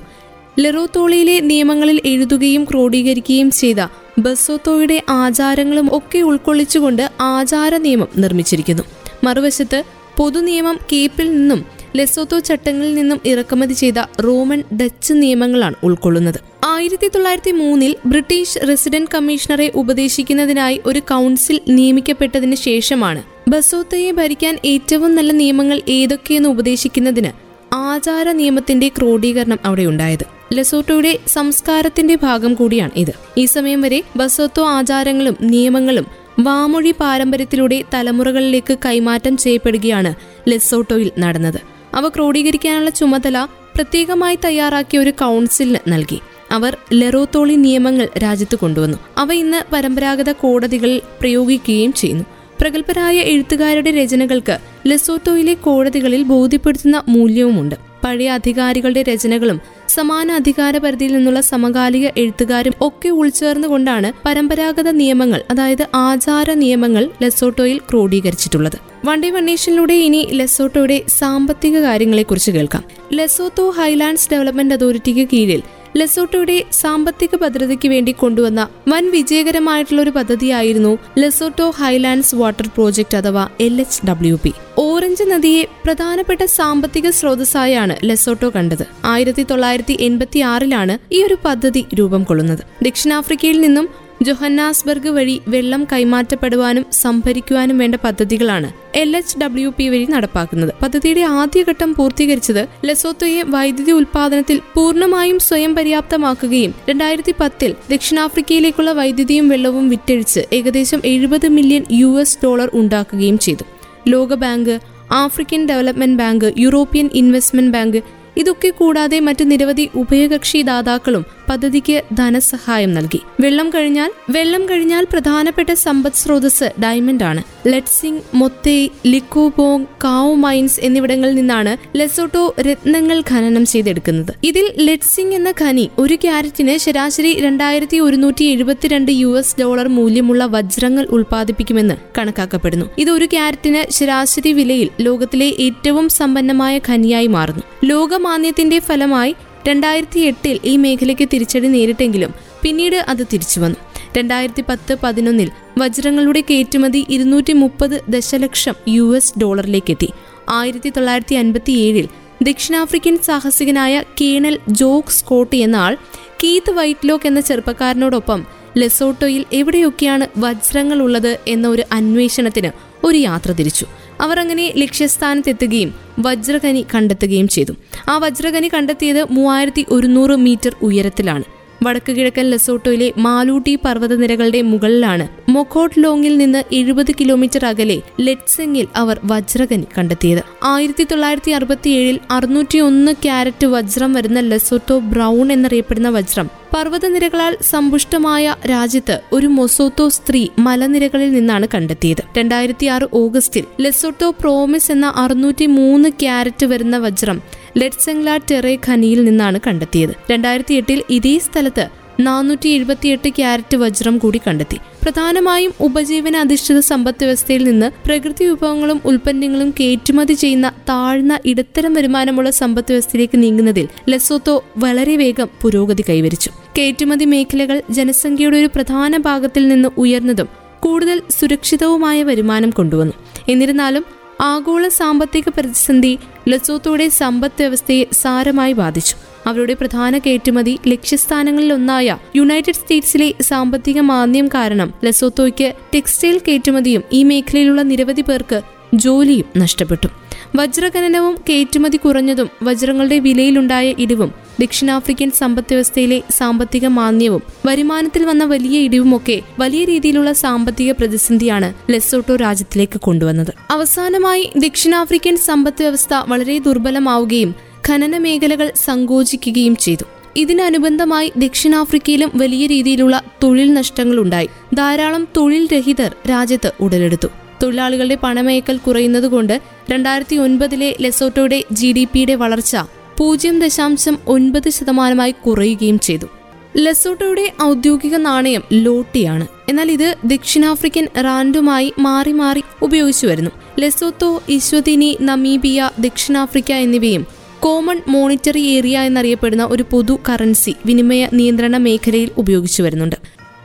ലെറോത്തോളിയിലെ നിയമങ്ങളിൽ എഴുതുകയും ക്രോഡീകരിക്കുകയും ചെയ്ത ബസോത്തോയുടെ ആചാരങ്ങളും ഒക്കെ ഉൾക്കൊള്ളിച്ചുകൊണ്ട് ആചാര നിയമം നിർമ്മിച്ചിരിക്കുന്നു. മറുവശത്ത് പൊതുനിയമം കേപ്പിൽ നിന്നും ലെസോത്തോ ചട്ടങ്ങളിൽ നിന്നും ഇറക്കുമതി ചെയ്ത റോമൻ ഡച്ച് നിയമങ്ങളാണ് ഉൾക്കൊള്ളുന്നത്. ആയിരത്തി തൊള്ളായിരത്തി മൂന്നിൽ ബ്രിട്ടീഷ് റെസിഡന്റ് കമ്മീഷണറെ ഉപദേശിക്കുന്നതിനായി ഒരു കൗൺസിൽ നിയമിക്കപ്പെട്ടതിന് ശേഷമാണ് ബസോത്തയെ ഭരിക്കാൻ ഏറ്റവും നല്ല നിയമങ്ങൾ ഏതൊക്കെയെന്ന് ഉപദേശിക്കുന്നതിന് ആചാര നിയമത്തിന്റെ ക്രോഡീകരണം അവിടെ ഉണ്ടായത് ലസോട്ടോയുടെ സംസ്കാരത്തിന്റെ ഭാഗം കൂടിയാണ് ഇത്. ഈ സമയം വരെ ബസോത്തോ ആചാരങ്ങളും നിയമങ്ങളും വാമൊഴി പാരമ്പര്യത്തിലൂടെ തലമുറകളിലേക്ക് കൈമാറ്റം ചെയ്യപ്പെടുകയാണ് ലെസോട്ടോയിൽ നടന്നത്. അവ ക്രോഡീകരിക്കാനുള്ള ചുമതല പ്രത്യേകമായി തയ്യാറാക്കിയ ഒരു കൗൺസിലിന് നൽകി. അവർ ലെറോത്തോളി നിയമങ്ങൾ രാജ്യത്ത് കൊണ്ടുവന്നു. അവ ഇന്ന് പരമ്പരാഗത കോടതികളിൽ പ്രയോഗിക്കുകയും ചെയ്യുന്നു. പ്രഗത്ഭരായ എഴുത്തുകാരുടെ രചനകൾക്ക് ലെസോത്തോയിലെ കോടതികളിൽ ബോധ്യപ്പെടുത്തുന്ന മൂല്യവുമുണ്ട്. പഴയ അധികാരികളുടെ രചനകളും സമാന അധികാര പരിധിയിൽ നിന്നുള്ള സമകാലിക എഴുത്തുകാരും ഒക്കെ ഉൾച്ചേർന്നുകൊണ്ടാണ് പരമ്പരാഗത നിയമങ്ങൾ അതായത് ആചാര നിയമങ്ങൾ ലെസോട്ടോയിൽ ക്രോഡീകരിച്ചിട്ടുള്ളത്. വണ്ടി വണ്ണേഷനിലൂടെ ഇനി ലെസോട്ടോയുടെ സാമ്പത്തിക കാര്യങ്ങളെക്കുറിച്ച് കേൾക്കാം. ലെസോത്തോ ഹൈലാൻഡ്സ് ഡെവലപ്മെന്റ് അതോറിറ്റിക്ക് കീഴിൽ ലെസോട്ടോയുടെ സാമ്പത്തിക ഭദ്രതയ്ക്ക് വേണ്ടി കൊണ്ടുവന്ന വൻ വിജയകരമായിട്ടുള്ള ഒരു പദ്ധതിയായിരുന്നു ലെസോട്ടോ ഹൈലാൻഡ്സ് വാട്ടർ പ്രോജക്റ്റ് അഥവാ L H W P Orange നദിയെ പ്രധാനപ്പെട്ട സാമ്പത്തിക സ്രോതസ്സായാണ് ലെസോട്ടോ കണ്ടത്. ആയിരത്തി തൊള്ളായിരത്തി എൺപത്തി ആറിലാണ് ഈ ഒരു പദ്ധതി രൂപം കൊള്ളുന്നത്. ദക്ഷിണാഫ്രിക്കയിൽ നിന്നും ജൊഹന്നാസ്ബർഗ് വഴി വെള്ളം കൈമാറ്റപ്പെടുവാനും സംഭരിക്കുവാനും വേണ്ട പദ്ധതികളാണ് എൽ എച്ച് ഡബ്ല്യു പി വഴി നടപ്പാക്കുന്നത്. പദ്ധതിയുടെ ആദ്യഘട്ടം പൂർത്തീകരിച്ചത് ലെസോത്തോയെ വൈദ്യുതി ഉൽപാദനത്തിൽ പൂർണമായും സ്വയം പര്യാപ്തമാക്കുകയും രണ്ടായിരത്തി പത്തിൽ ദക്ഷിണാഫ്രിക്കയിലേക്കുള്ള വൈദ്യുതിയും വെള്ളവും വിറ്റഴിച്ച് ഏകദേശം എഴുപത് മില്യൺ യു എസ് ഡോളർ ഉണ്ടാക്കുകയും ചെയ്തു. ലോകബാങ്ക് African Development Bank European Investment Bank ഇതൊക്കെ കൂടാതെ മറ്റ് നിരവധി ഉഭയകക്ഷി ദാതാക്കളും പദ്ധതിക്ക് ധനസഹായം നൽകി. വെള്ളം കഴിഞ്ഞാൽ വെള്ളം കഴിഞ്ഞാൽ പ്രധാനപ്പെട്ട സമ്പദ് സ്രോതസ് ഡയമണ്ട് ആണ് ലെറ്റ്സിംഗ് മൊത്തേ ലിക്കോബോങ് കാവ് മൈൻസ് എന്നിവിടങ്ങളിൽ നിന്നാണ് ലെസോട്ടോ രത്നങ്ങൾ ഖനനം ചെയ്തെടുക്കുന്നത്. ഇതിൽ ലെറ്റ്സിംഗ് എന്ന ഖനി ഒരു ക്യാരറ്റിന് ശരാശരി രണ്ടായിരത്തി ഒരുന്നൂറ്റി എഴുപത്തിരണ്ട് യു എസ് ഡോളർ മൂല്യമുള്ള വജ്രങ്ങൾ ഉൽപ്പാദിപ്പിക്കുമെന്ന് കണക്കാക്കപ്പെടുന്നു. ഇത് ഒരു ക്യാരറ്റിന് ശരാശരി വിലയിൽ ലോകത്തിലെ ഏറ്റവും സമ്പന്നമായ ഖനിയായി മാറുന്നു. ലോകമാന്യത്തിന്റെ ഫലമായി രണ്ടായിരത്തി എട്ടിൽ ഈ മേഖലയ്ക്ക് തിരിച്ചടി നേരിട്ടെങ്കിലും പിന്നീട് അത് തിരിച്ചു വന്നു രണ്ടായിരത്തി പത്ത് പതിനൊന്നിൽ വജ്രങ്ങളുടെ കയറ്റുമതി ഇരുന്നൂറ്റി മുപ്പത് ദശലക്ഷം യു എസ് ഡോളറിലേക്കെത്തി. ആയിരത്തി തൊള്ളായിരത്തി അൻപത്തി ഏഴിൽ ദക്ഷിണാഫ്രിക്കൻ സാഹസികനായ കേണൽ ജോക്ക് സ്കോട്ട് എന്ന ആൾ കീത്ത് വൈറ്റ്ലോക്ക് എന്ന ചെറുപ്പക്കാരനോടൊപ്പം ലെസോട്ടോയിൽ എവിടെയൊക്കെയാണ് വജ്രങ്ങൾ ഉള്ളത് എന്ന ഒരു അന്വേഷണത്തിന് ഒരു യാത്ര തിരിച്ചു. അവർ അങ്ങനെ ലക്ഷ്യസ്ഥാനത്തെത്തുകയും വജ്രഖനി കണ്ടെത്തുകയും ചെയ്തു. ആ വജ്രഖനി കണ്ടെത്തിയത് മൂവായിരത്തി ഒരുന്നൂറ് മീറ്റർ ഉയരത്തിലാണ്. വടക്ക് കിഴക്കൻ ലെസോട്ടോയിലെ മാലൂട്ടി പർവതനിരകളുടെ മുകളിലാണ്. മൊക്കോട്ട് ലോങ്ങിൽ നിന്ന് എഴുപത് കിലോമീറ്റർ അകലെ ലെറ്റ്സെങ്ങിൽ അവർ വജ്രഖനി കണ്ടെത്തിയത്. ആയിരത്തി തൊള്ളായിരത്തി അറുപത്തി ഏഴിൽ അറുന്നൂറ്റി ഒന്ന് ക്യാരറ്റ് വജ്രം വരുന്ന ലെസോട്ടോ ബ്രൗൺ എന്നറിയപ്പെടുന്ന വജ്രം പർവതനിരകളാൽ സമ്പുഷ്ടമായ രാജ്യത്ത് ഒരു മൊസോത്തോ സ്ത്രീ മലനിരകളിൽ നിന്നാണ് കണ്ടെത്തിയത്. രണ്ടായിരത്തി ആറ് ഓഗസ്റ്റിൽ ലെസോട്ടോ പ്രോമിസ് എന്ന അറുന്നൂറ്റി മൂന്ന് ക്യാരറ്റ് വരുന്ന വജ്രം ലെറ്റ്സെങ്ല ടെറെ ഖനിയിൽ നിന്നാണ് കണ്ടെത്തിയത്. രണ്ടായിരത്തി എട്ടിൽ ഇതേ സ്ഥലത്ത് നാനൂറ്റി എഴുപത്തിയെട്ട് ക്യാരറ്റ് വജ്രം കൂടി കണ്ടെത്തി. പ്രധാനമായും ഉപജീവന അധിഷ്ഠിത സമ്പദ് വ്യവസ്ഥയിൽ നിന്ന് പ്രകൃതി വിഭവങ്ങളും ഉൽപ്പന്നങ്ങളും കയറ്റുമതി ചെയ്യുന്ന താഴ്ന്ന ഇടത്തരം വരുമാനമുള്ള സമ്പദ് വ്യവസ്ഥയിലേക്ക് നീങ്ങുന്നതിൽ ലെസോത്തോ വളരെ വേഗം പുരോഗതി കൈവരിച്ചു. കയറ്റുമതി മേഖലകൾ ജനസംഖ്യയുടെ ഒരു പ്രധാന ഭാഗത്തിൽ നിന്ന് ഉയർന്നതും കൂടുതൽ സുരക്ഷിതവുമായ വരുമാനം കൊണ്ടുവന്നു. എന്നിരുന്നാലും ആഗോള സാമ്പത്തിക പ്രതിസന്ധി ലസോത്തോടെ സമ്പദ് വ്യവസ്ഥയെ സാരമായി ബാധിച്ചു. അവരുടെ പ്രധാന കയറ്റുമതി ലക്ഷ്യസ്ഥാനങ്ങളിലൊന്നായ യുണൈറ്റഡ് സ്റ്റേറ്റ്സിലെ സാമ്പത്തിക മാന്ദ്യം കാരണം ലസോത്തോയ്ക്ക് ടെക്സ്റ്റൈൽ കയറ്റുമതിയും ഈ മേഖലയിലുള്ള നിരവധി പേർക്ക് ജോലിയും നഷ്ടപ്പെട്ടു. വജ്രഖനനവും കയറ്റുമതി കുറഞ്ഞതും വജ്രങ്ങളുടെ വിലയിലുണ്ടായ ഇടിവും ദക്ഷിണാഫ്രിക്കൻ സമ്പദ് വ്യവസ്ഥയിലെ സാമ്പത്തിക മാന്ദ്യവും വരുമാനത്തിൽ വന്ന വലിയ ഇടിവുമൊക്കെ വലിയ രീതിയിലുള്ള സാമ്പത്തിക പ്രതിസന്ധിയാണ് ലെസോട്ടോ രാജ്യത്തിലേക്ക് കൊണ്ടുവന്നത്. അവസാനമായി ദക്ഷിണാഫ്രിക്കൻ സമ്പദ് വ്യവസ്ഥ വളരെ ദുർബലമാവുകയും ഖനന മേഖലകൾ സങ്കോചിക്കുകയും ചെയ്തു. ഇതിനനുബന്ധമായി ദക്ഷിണാഫ്രിക്കയിലും വലിയ രീതിയിലുള്ള തൊഴിൽ നഷ്ടങ്ങൾ ഉണ്ടായി ധാരാളം തൊഴിൽ രഹിതർ രാജ്യത്ത് ഉടലെടുത്തു. തൊഴിലാളികളുടെ പണമയക്കൽ കുറയുന്നതുകൊണ്ട് രണ്ടായിരത്തി ഒൻപതിലെ ലെസോട്ടോയുടെ ജി ഡി പിയുടെ വളർച്ച പൂജ്യം ദശാംശം ഒൻപത് ശതമാനമായി കുറയുകയും ചെയ്തു. ലെസോട്ടോയുടെ ഔദ്യോഗിക നാണയം ലോട്ടിയാണ്. എന്നാൽ ഇത് ദക്ഷിണാഫ്രിക്കൻ റാൻഡുമായി മാറി മാറി ഉപയോഗിച്ചു വരുന്നു. ലെസോത്തോ ഇശ്വതിനി നമീബിയ ദക്ഷിണാഫ്രിക്ക എന്നിവയും കോമൺ മോണിറ്ററി ഏരിയ എന്നറിയപ്പെടുന്ന ഒരു പൊതു കറൻസി വിനിമയ നിയന്ത്രണ മേഖലയിൽ ഉപയോഗിച്ചു വരുന്നുണ്ട്.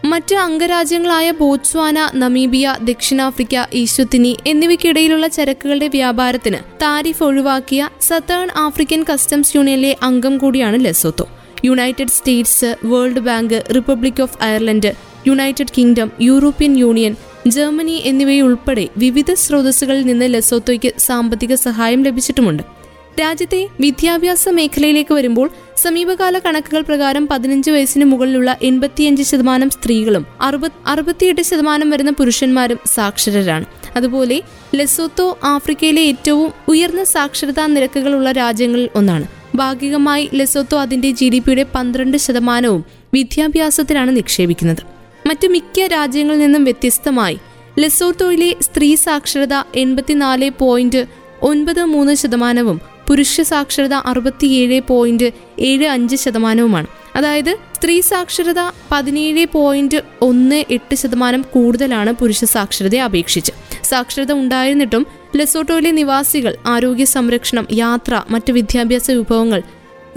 മറ്റ് അംഗരാജ്യങ്ങളായ ബോട്സ്വാന നമീബിയ ദക്ഷിണാഫ്രിക്ക ഈശ്വത്തിനി എന്നിവയ്ക്കിടയിലുള്ള ചരക്കുകളുടെ വ്യാപാരത്തിന് താരിഫ് ഒഴിവാക്കിയ സത്തേൺ ആഫ്രിക്കൻ കസ്റ്റംസ് യൂണിയനിലെ അംഗം കൂടിയാണ് Lesotho. United States World Bank Republic of Ireland United Kingdom European Union Germany എന്നിവയുൾപ്പെടെ വിവിധ സ്രോതസ്സുകളിൽ നിന്ന് ലെസോത്തോയ്ക്ക് സാമ്പത്തിക സഹായം ലഭിച്ചിട്ടുമുണ്ട്. രാജ്യത്തെ വിദ്യാഭ്യാസ മേഖലയിലേക്ക് വരുമ്പോൾ സമീപകാല കണക്കുകൾ പ്രകാരം പതിനഞ്ച് വയസ്സിന് മുകളിലുള്ള എൺപത്തിയഞ്ച് ശതമാനം സ്ത്രീകളും അറുപത് അറുപത്തിയെട്ട് ശതമാനം വരുന്ന പുരുഷന്മാരും സാക്ഷരരാണ്. അതുപോലെ ലെസോത്തോ ആഫ്രിക്കയിലെ ഏറ്റവും ഉയർന്ന സാക്ഷരതാ നിരക്കുകളുള്ള രാജ്യങ്ങളിൽ ഒന്നാണ്. ഭാഗികമായി ലെസോത്തോ അതിന്റെ ജി ഡി പിയുടെ പന്ത്രണ്ട് ശതമാനവും വിദ്യാഭ്യാസത്തിലാണ് നിക്ഷേപിക്കുന്നത്. മറ്റു മിക്ക രാജ്യങ്ങളിൽ നിന്നും വ്യത്യസ്തമായി ലെസോത്തോയിലെ സ്ത്രീ സാക്ഷരത എൺപത്തിനാല് പോയിന്റ് ഒൻപത് മൂന്ന് ശതമാനവും പുരുഷ സാക്ഷരത അറുപത്തിയേഴ് പോയിന്റ് ഏഴ് അഞ്ച് ശതമാനവുമാണ്. അതായത് സ്ത്രീ സാക്ഷരത പതിനേഴ് പോയിന്റ് ഒന്ന് എട്ട് ശതമാനം കൂടുതലാണ് പുരുഷ സാക്ഷരതയെ അപേക്ഷിച്ച്. സാക്ഷരത ഉണ്ടായിരുന്നിട്ടും ലെസോട്ടോയിലെ നിവാസികൾ ആരോഗ്യ സംരക്ഷണം യാത്ര മറ്റ് വിദ്യാഭ്യാസ വിഭവങ്ങൾ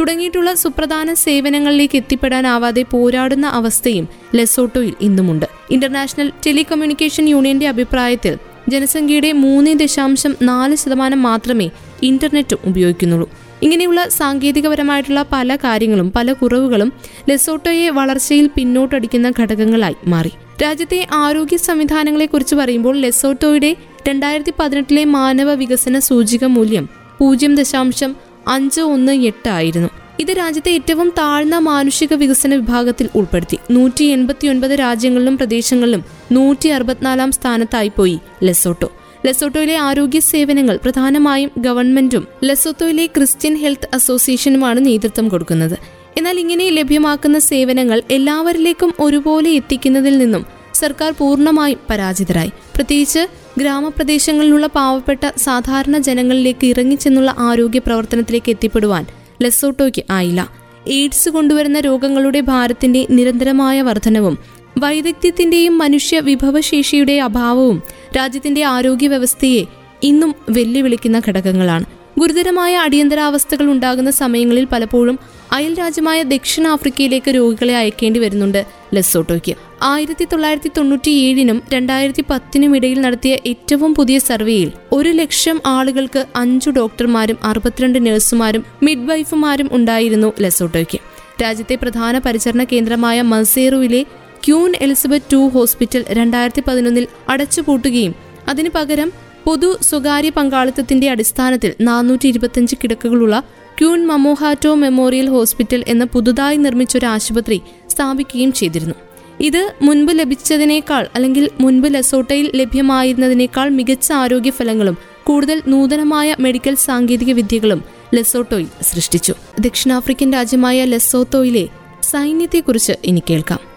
തുടങ്ങിയിട്ടുള്ള സുപ്രധാന സേവനങ്ങളിലേക്ക് എത്തിപ്പെടാനാവാതെ പോരാടുന്ന അവസ്ഥയും ലെസോട്ടോയിൽ ഇന്നുമുണ്ട്. ഇന്റർനാഷണൽ ടെലികമ്മ്യൂണിക്കേഷൻ യൂണിയന്റെ അഭിപ്രായത്തിൽ ജനസംഖ്യയുടെ മൂന്ന് ദശാംശം നാല് ശതമാനം മാത്രമേ ഇന്റർനെറ്റും ഉപയോഗിക്കുന്നുള്ളൂ. ഇങ്ങനെയുള്ള സാങ്കേതികപരമായിട്ടുള്ള പല കാര്യങ്ങളും പല കുറവുകളും ലെസോട്ടോയെ വളർച്ചയിൽ പിന്നോട്ടടിക്കുന്ന ഘടകങ്ങളായി മാറി. രാജ്യത്തെ ആരോഗ്യ സംവിധാനങ്ങളെക്കുറിച്ച് പറയുമ്പോൾ ലെസോട്ടോയുടെ രണ്ടായിരത്തി പതിനെട്ടിലെ മാനവ വികസന സൂചിക മൂല്യം പൂജ്യം ദശാംശം അഞ്ച് ഒന്ന് എട്ട് ആയിരുന്നു. ഇത് രാജ്യത്തെ ഏറ്റവും താഴ്ന്ന മാനുഷിക വികസന വിഭാഗത്തിൽ ഉൾപ്പെടുത്തി. നൂറ്റി എൺപത്തി ഒൻപത് രാജ്യങ്ങളിലും പ്രദേശങ്ങളിലും നൂറ്റി അറുപത്തിനാലാം സ്ഥാനത്തായി പോയി ലെസോട്ടോ. ലെസോട്ടോയിലെ ആരോഗ്യ സേവനങ്ങൾ പ്രധാനമായും ഗവൺമെന്റും ലെസോത്തോയിലെ ക്രിസ്ത്യൻ ഹെൽത്ത് അസോസിയേഷനുമാണ് നേതൃത്വം കൊടുക്കുന്നത്. എന്നാൽ ഇങ്ങനെ ലഭ്യമാക്കുന്ന സേവനങ്ങൾ എല്ലാവരിലേക്കും ഒരുപോലെ എത്തിക്കുന്നതിൽ നിന്നും സർക്കാർ പൂർണമായും പരാജിതരായി. പ്രത്യേകിച്ച് ഗ്രാമപ്രദേശങ്ങളിലുള്ള പാവപ്പെട്ട സാധാരണ ജനങ്ങളിലേക്ക് ഇറങ്ങിച്ചെന്നുള്ള ആരോഗ്യ പ്രവർത്തനത്തിലേക്ക് എത്തിപ്പെടുവാൻ ലെസോട്ടോയ്ക്ക് ആയില്ല. എയ്ഡ്സ് കൊണ്ടുവരുന്ന രോഗങ്ങളുടെ ഭാരത്തിന്റെ നിരന്തരമായ വർധനവും വൈദഗ്ധ്യത്തിന്റെയും മനുഷ്യ വിഭവശേഷിയുടെ അഭാവവും രാജ്യത്തിന്റെ ആരോഗ്യ വ്യവസ്ഥയെ ഇന്നും വെല്ലുവിളിക്കുന്ന ഘടകങ്ങളാണ്. ഗുരുതരമായ അടിയന്തരാവസ്ഥകൾ ഉണ്ടാകുന്ന സമയങ്ങളിൽ പലപ്പോഴും അയൽ രാജ്യമായ ദക്ഷിണാഫ്രിക്കയിലേക്ക് രോഗികളെ അയക്കേണ്ടി വരുന്നുണ്ട്. ലെസോട്ടോയ്ക്ക് ആയിരത്തി തൊള്ളായിരത്തി തൊണ്ണൂറ്റി ഏഴിനും രണ്ടായിരത്തി പത്തിനും ഇടയിൽ നടത്തിയ ഏറ്റവും പുതിയ സർവേയിൽ ഒരു ലക്ഷം ആളുകൾക്ക് അഞ്ചു ഡോക്ടർമാരും അറുപത്തിരണ്ട് നഴ്സുമാരും മിഡ്വൈഫുമാരും ഉണ്ടായിരുന്നു ലെസോട്ടോയ്ക്ക്. രാജ്യത്തെ പ്രധാന പരിചരണ കേന്ദ്രമായ മസേറുവിലെ ക്യൂൻ എലിസബത്ത് ടു ഹോസ്പിറ്റൽ രണ്ടായിരത്തി പതിനൊന്നിൽ അടച്ചുപൂട്ടുകയും അതിനു പകരം പൊതു സ്വകാര്യ പങ്കാളിത്തത്തിന്റെ അടിസ്ഥാനത്തിൽ നാനൂറ്റി ഇരുപത്തിയഞ്ച് കിടക്കുകളുള്ള ക്യൂൺ മമോഹാറ്റോ മെമ്മോറിയൽ ഹോസ്പിറ്റൽ എന്ന പുതുതായി നിർമ്മിച്ച ഒരു ആശുപത്രി സ്ഥാപിക്കുകയും ചെയ്തിരുന്നു. ഇത് മുൻപ് ലഭിച്ചതിനേക്കാൾ അല്ലെങ്കിൽ മുൻപ് ലസോട്ടയിൽ ലഭ്യമായിരുന്നതിനേക്കാൾ മികച്ച ആരോഗ്യ ഫലങ്ങളും കൂടുതൽ നൂതനമായ മെഡിക്കൽ സാങ്കേതിക വിദ്യകളും ലെസോട്ടോയിൽ സൃഷ്ടിച്ചു. ദക്ഷിണാഫ്രിക്കൻ രാജ്യമായ ലെസോത്തോയിലെ സൈന്യത്തെക്കുറിച്ച് ഇനി കേൾക്കാം.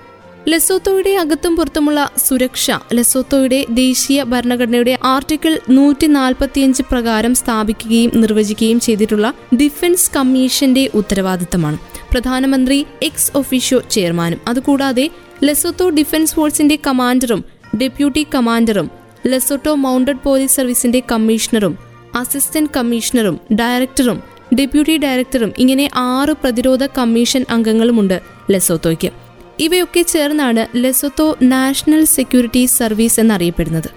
ലെസോത്തോയുടെ അകത്തും പുറത്തുമുള്ള സുരക്ഷ ലെസോത്തോയുടെ ദേശീയ ഭരണഘടനയുടെ ആർട്ടിക്കിൾ നൂറ്റി നാൽപ്പത്തിയഞ്ച് പ്രകാരം സ്ഥാപിക്കുകയും നിർവചിക്കുകയും ചെയ്തിട്ടുള്ള ഡിഫൻസ് കമ്മീഷന്റെ ഉത്തരവാദിത്തമാണ്. പ്രധാനമന്ത്രി എക്സ് ഒഫീഷ്യോ ചെയർമാനും അതുകൂടാതെ ലെസോത്തോ ഡിഫൻസ് ഫോഴ്സിന്റെ കമാൻഡറും ഡെപ്യൂട്ടി കമാൻഡറും ലെസോട്ടോ മൗണ്ടഡ് പോലീസ് സർവീസിന്റെ കമ്മീഷണറും അസിസ്റ്റന്റ് കമ്മീഷണറും ഡയറക്ടറും ഡെപ്യൂട്ടി ഡയറക്ടറും ഇങ്ങനെ ആറ് പ്രതിരോധ കമ്മീഷൻ അംഗങ്ങളുമുണ്ട് ലെസോത്തോയ്ക്ക്. ഇവയൊക്കെ ചേർന്നാണ് ലെസോത്തോ നാഷണൽ സെക്യൂരിറ്റി സർവീസ് എന്നറിയപ്പെടുന്നത്.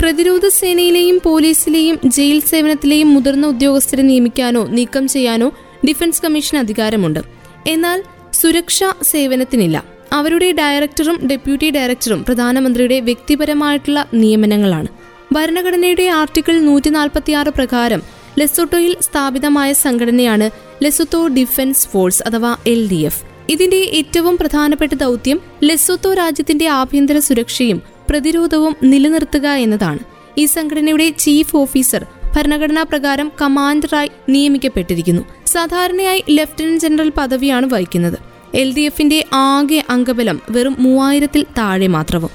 പ്രതിരോധ സേനയിലെയും പോലീസിലെയും ജയിൽ സേവനത്തിലെയും മുതിർന്ന ഉദ്യോഗസ്ഥരെ നിയമിക്കാനോ നീക്കം ചെയ്യാനോ ഡിഫൻസ് കമ്മീഷൻ അധികാരമുണ്ട്. എന്നാൽ സുരക്ഷാ സേവനത്തിനില്ല. അവരുടെ ഡയറക്ടറും ഡെപ്യൂട്ടി ഡയറക്ടറും പ്രധാനമന്ത്രിയുടെ വ്യക്തിപരമായിട്ടുള്ള നിയമനങ്ങളാണ്. ഭരണഘടനയുടെ ആർട്ടിക്കിൾ നൂറ്റി നാൽപ്പത്തിയാറ് പ്രകാരം ലെസോട്ടോയിൽ സ്ഥാപിതമായ സംഘടനയാണ് ലെസോത്തോ ഡിഫൻസ് ഫോഴ്സ് അഥവാ എൽ ഡി എഫ്. ഇതിന്റെ ഏറ്റവും പ്രധാനപ്പെട്ട ദൗത്യം ലെസോത്തോ രാജ്യത്തിന്റെ ആഭ്യന്തര സുരക്ഷയും പ്രതിരോധവും നിലനിർത്തുക എന്നതാണ്. ഈ സംഘടനയുടെ ചീഫ് ഓഫീസർ ഭരണഘടനാ പ്രകാരം കമാൻഡറായി നിയമിക്കപ്പെട്ടിരിക്കുന്നു. സാധാരണയായി ലഫ്റ്റനന്റ് ജനറൽ പദവിയാണ് വഹിക്കുന്നത്. എൽ ഡി എഫിന്റെ ആകെ അംഗബലം വെറും മൂവായിരത്തിൽ താഴെ മാത്രവും.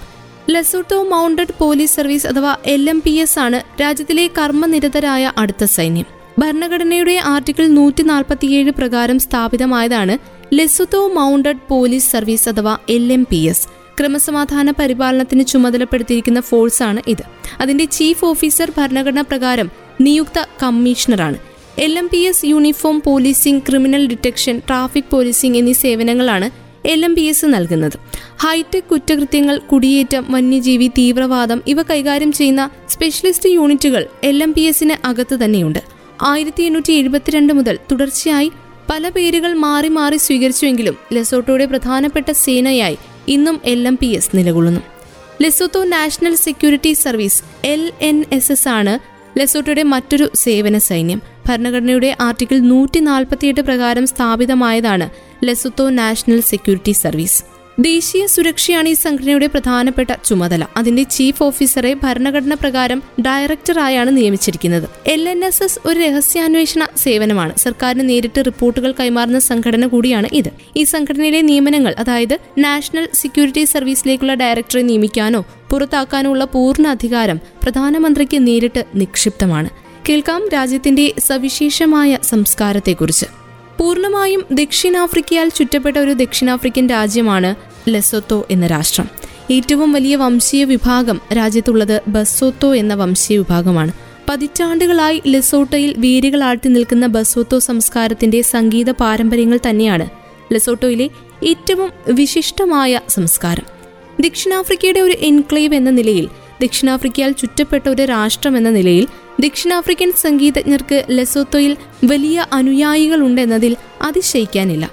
ലസോട്ടോ മൗണ്ടഡ് പോലീസ് സർവീസ് അഥവാ എൽ എം പി എസ് ആണ് രാജ്യത്തിലെ കർമ്മനിരതരായ അടുത്ത സൈന്യം. ഭരണഘടനയുടെ ആർട്ടിക്കിൾ നൂറ്റി നാൽപ്പത്തിയേഴ് പ്രകാരം സ്ഥാപിതമായതാണ് ലെസുതോ മൗണ്ടഡ് പോലീസ് സർവീസ് അഥവാ എൽ എം പി എസ് ക്രമസമാധാന പരിപാലനത്തിന് ചുമതലപ്പെടുത്തിയിരിക്കുന്ന ഫോഴ്സാണ് ഇത്. അതിന്റെ ചീഫ് ഓഫീസർ ഭരണഘടന പ്രകാരം നിയുക്ത കമ്മീഷണറാണ്. L M P S uniform policing criminal detection traffic policing എന്നീ സേവനങ്ങളാണ് എൽ എം പി എസ് നൽകുന്നത്. ഹൈടെക് കുറ്റകൃത്യങ്ങൾ കുടിയേറ്റം വന്യജീവി തീവ്രവാദം ഇവ കൈകാര്യം ചെയ്യുന്ന സ്പെഷ്യലിസ്റ്റ് യൂണിറ്റുകൾ എൽ എം പി എസിന് അകത്ത് തന്നെയുണ്ട്. ആയിരത്തി എണ്ണൂറ്റി എഴുപത്തിരണ്ട് മുതൽ തുടർച്ചയായി പല പേരുകൾ മാറി മാറി സ്വീകരിച്ചുവെങ്കിലും ലെസോട്ടോയുടെ പ്രധാനപ്പെട്ട സേനയായി ഇന്നും എൽ എം പി എസ് നിലകൊള്ളുന്നു. Lesotho National Security Service L N S S ആണ് ലെസോട്ടോയുടെ മറ്റൊരു സേവന സൈന്യം. ഭരണഘടനയുടെ ആർട്ടിക്കിൾ നൂറ്റി നാൽപ്പത്തിയെട്ട് പ്രകാരം സ്ഥാപിതമായതാണ് ലെസോത്തോ നാഷണൽ സെക്യൂരിറ്റി സർവീസ്. ദേശീയ സുരക്ഷയാണ് ഈ സംഘടനയുടെ പ്രധാനപ്പെട്ട ചുമതല. അതിന്റെ ചീഫ് ഓഫീസറെ ഭരണഘടന പ്രകാരം ഡയറക്ടറായാണ് നിയമിച്ചിരിക്കുന്നത്. എൽ എൻ എസ് എസ് ഒരു രഹസ്യാന്വേഷണ സേവനമാണ്. സർക്കാരിന് നേരിട്ട് റിപ്പോർട്ടുകൾ കൈമാറുന്ന സംഘടന കൂടിയാണ് ഇത്. ഈ സംഘടനയിലെ നിയമനങ്ങൾ അതായത് നാഷണൽ സെക്യൂരിറ്റി സർവീസിലേക്കുള്ള ഡയറക്ടറെ നിയമിക്കാനോ പുറത്താക്കാനോ ഉള്ള പൂർണ അധികാരം പ്രധാനമന്ത്രിക്ക് നേരിട്ട് നിക്ഷിപ്തമാണ്. കേൾക്കാം രാജ്യത്തിന്റെ സവിശേഷമായ സംസ്കാരത്തെക്കുറിച്ച്. പൂർണമായും ദക്ഷിണാഫ്രിക്കയാൽ ചുറ്റപ്പെട്ട ഒരു ദക്ഷിണാഫ്രിക്കൻ രാജ്യമാണ് ലെസോത്തോ എന്ന രാഷ്ട്രം. ഏറ്റവും വലിയ വംശീയ വിഭാഗം രാജ്യത്തുള്ളത് ബസോത്തോ എന്ന വംശീയ വിഭാഗമാണ്. പതിറ്റാണ്ടുകളായി ലെസോട്ടോയിൽ വേരുകളാഴ്ത്തി നിൽക്കുന്ന ബസോത്തോ സംസ്കാരത്തിന്റെ സംഗീത പാരമ്പര്യങ്ങൾ തന്നെയാണ് ലെസോട്ടോയിലെ ഏറ്റവും വിശിഷ്ടമായ സംസ്കാരം. ദക്ഷിണാഫ്രിക്കയുടെ ഒരു എൻക്ലേവ് എന്ന നിലയിൽ ദക്ഷിണാഫ്രിക്കയാൽ ചുറ്റപ്പെട്ട ഒരു രാഷ്ട്രം എന്ന നിലയിൽ ദക്ഷിണാഫ്രിക്കൻ സംഗീതജ്ഞർക്ക് ലെസോത്തോയിൽ വലിയ അനുയായികളുണ്ടെന്നതിൽ അതിശയിക്കാനില്ല.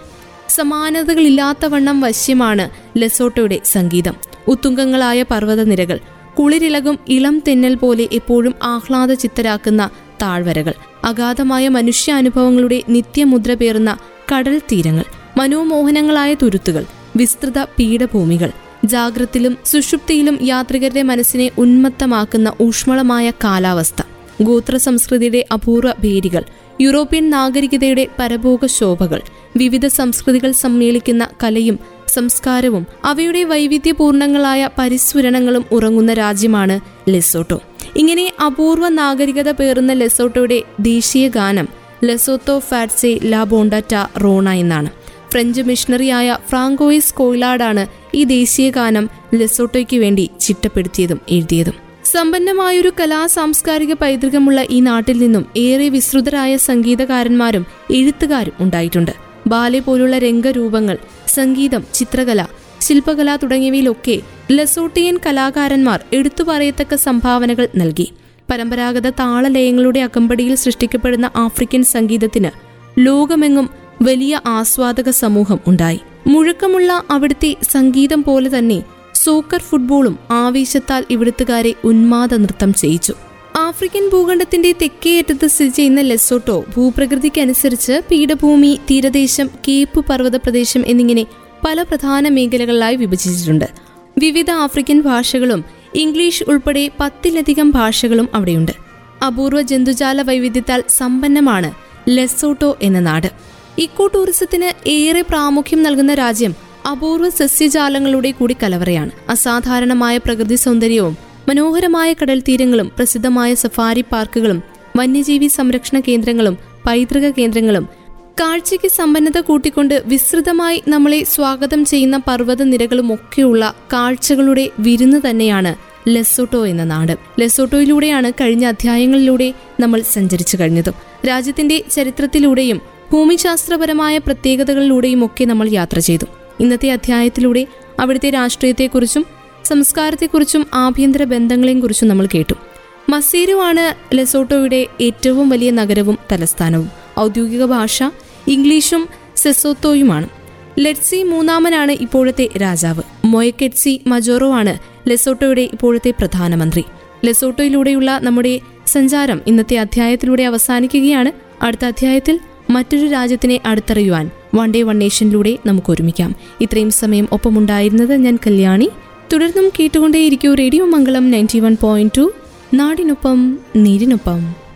സമാനതകളില്ലാത്തവണ്ണം വശ്യമാണ് ലെസോട്ടോയുടെ സംഗീതം. ഉത്തുംഗങ്ങളായ പർവതനിരകൾ കുളിരിളകും ഇളം തെന്നൽ പോലെ എപ്പോഴും ആഹ്ലാദ ചിത്തരാക്കുന്ന താഴ്വരകൾ അഗാധമായ മനുഷ്യാനുഭവങ്ങളുടെ നിത്യമുദ്ര പേറുന്ന കടൽ തീരങ്ങൾ മനോമോഹനങ്ങളായ തുരുത്തുകൾ വിസ്തൃത പീഠഭൂമികൾ ജാഗ്രത്തിലും സുഷുപ്തിയിലും യാത്രികരുടെ മനസ്സിനെ ഉന്മത്തമാക്കുന്ന ഊഷ്മളമായ കാലാവസ്ഥ. ഗോത്ര സംസ്കൃതിയുടെ അപൂർവ ഭേരികൾ യൂറോപ്യൻ നാഗരികതയുടെ പരഭോഗ ശോഭകൾ വിവിധ സംസ്കൃതികൾ സമ്മേളിക്കുന്ന കലയും സംസ്കാരവും അവയുടെ വൈവിധ്യപൂർണങ്ങളായ പരിസ്ഫുരണങ്ങളും ഉറങ്ങുന്ന രാജ്യമാണ് ലെസോട്ടോ. ഇങ്ങനെ അപൂർവ നാഗരികത പേറുന്ന ലെസോട്ടോയുടെ ദേശീയ ഗാനം ലെസോത്തോ ഫാറ്റ്സെ ലാ ബോണ്ടറ്റ റോണ എന്നാണ്. ഫ്രഞ്ച് മിഷണറിയായ ഫ്രാങ്കോയിസ് കോയിലാടാണ് ഈ ദേശീയ ഗാനം ലെസോട്ടോയ്ക്ക് വേണ്ടി ചിട്ടപ്പെടുത്തിയതും എഴുതിയതും. സമ്പന്നമായൊരു കലാ സാംസ്കാരിക പൈതൃകമുള്ള ഈ നാട്ടിൽ നിന്നും ഏറെ വിസ്തൃതരായ സംഗീതകാരന്മാരും എഴുത്തുകാരും ഉണ്ടായിട്ടുണ്ട്. ബാലെ പോലുള്ള രംഗരൂപങ്ങൾ സംഗീതം ചിത്രകല ശില്പകല തുടങ്ങിയവയിലൊക്കെ ലസോട്ടിയൻ കലാകാരന്മാർ എടുത്തു പറയത്തക്ക സംഭാവനകൾ നൽകി. പരമ്പരാഗത താളലയങ്ങളുടെ അകമ്പടിയിൽ സൃഷ്ടിക്കപ്പെടുന്ന ആഫ്രിക്കൻ സംഗീതത്തിന് ലോകമെങ്ങും വലിയ ആസ്വാദക സമൂഹം ഉണ്ടായി. മുഴക്കമുള്ള അവിടുത്തെ സംഗീതം പോലെ തന്നെ സോക്കർ ഫുട്ബോളും ആവേശത്താൽ ഇവിടുത്തുകാരെ ഉന്മാദ നൃത്തം ചെയ്യിച്ചു. ആഫ്രിക്കൻ ഭൂഖണ്ഡത്തിന്റെ തെക്കേയറ്റത്ത് സ്ഥിതി ചെയ്യുന്ന ലെസോട്ടോ ഭൂപ്രകൃതിക്കനുസരിച്ച് പീഠഭൂമി തീരദേശം കേപ്പ് പർവത പ്രദേശം എന്നിങ്ങനെ പല പ്രധാന മേഖലകളിലായി വിഭജിച്ചിട്ടുണ്ട്. വിവിധ ആഫ്രിക്കൻ ഭാഷകളും ഇംഗ്ലീഷ് ഉൾപ്പെടെ പത്തിലധികം ഭാഷകളും അവിടെയുണ്ട്. അപൂർവ ജന്തുജാല വൈവിധ്യത്താൽ സമ്പന്നമാണ് ലെസോട്ടോ എന്ന നാട്. ഇക്കോ ടൂറിസത്തിന് ഏറെ പ്രാമുഖ്യം നൽകുന്ന രാജ്യം അപൂർവ സസ്യജാലങ്ങളുടെ കൂടി കലവറയാണ് അസാധാരണമായ പ്രകൃതി സൗന്ദര്യവും മനോഹരമായ കടൽ തീരങ്ങളും പ്രസിദ്ധമായ സഫാരി പാർക്കുകളും വന്യജീവി സംരക്ഷണ കേന്ദ്രങ്ങളും പൈതൃക കേന്ദ്രങ്ങളും കാഴ്ചയ്ക്ക് സമ്പന്നത കൂട്ടിക്കൊണ്ട് വിസ്തൃതമായി നമ്മളെ സ്വാഗതം ചെയ്യുന്ന പർവത നിരകളും ഒക്കെയുള്ള കാഴ്ചകളുടെ വിരുന്ന് തന്നെയാണ് ലെസോട്ടോ എന്ന നാട്. ലെസോട്ടോയിലൂടെയാണ് കഴിഞ്ഞ അധ്യായങ്ങളിലൂടെ നമ്മൾ സഞ്ചരിച്ചു കഴിഞ്ഞതും. രാജ്യത്തിന്റെ ചരിത്രത്തിലൂടെയും ഭൂമിശാസ്ത്രപരമായ പ്രത്യേകതകളിലൂടെയും ഒക്കെ നമ്മൾ യാത്ര ചെയ്തു. ഇന്നത്തെ അധ്യായത്തിലൂടെ അവിടുത്തെ രാഷ്ട്രീയത്തെക്കുറിച്ചും സംസ്കാരത്തെക്കുറിച്ചും ആഭ്യന്തര ബന്ധങ്ങളെയും കുറിച്ചും നമ്മൾ കേട്ടു. മസീരുവാണ് ലെസോട്ടോയുടെ ഏറ്റവും വലിയ നഗരവും തലസ്ഥാനവും. ഔദ്യോഗിക ഭാഷ ഇംഗ്ലീഷും സെസോത്തോയുമാണ്. ലെറ്റ്സി മൂന്നാമനാണ് ഇപ്പോഴത്തെ രാജാവ്. മൊയക്കെറ്റ്സി മജോറോ ആണ് ലെസോട്ടോയുടെ ഇപ്പോഴത്തെ പ്രധാനമന്ത്രി. ലെസോട്ടോയിലൂടെയുള്ള നമ്മുടെ സഞ്ചാരം ഇന്നത്തെ അധ്യായത്തിലൂടെ അവസാനിക്കുകയാണ്. അടുത്ത അധ്യായത്തിൽ മറ്റൊരു രാജ്യത്തിനെ അടുത്തറിയുവാൻ വൺ ഡേ വൺ നേഷനിലൂടെ നമുക്ക് ഒരുമിക്കാം. ഇത്രയും സമയം ഒപ്പമുണ്ടായിരുന്നത് ഞാൻ കല്യാണി. തുടർന്നും കേട്ടുകൊണ്ടേയിരിക്കൂ radio Mangalam ninety one point two. നാടിനൊപ്പം നീരിനൊപ്പം.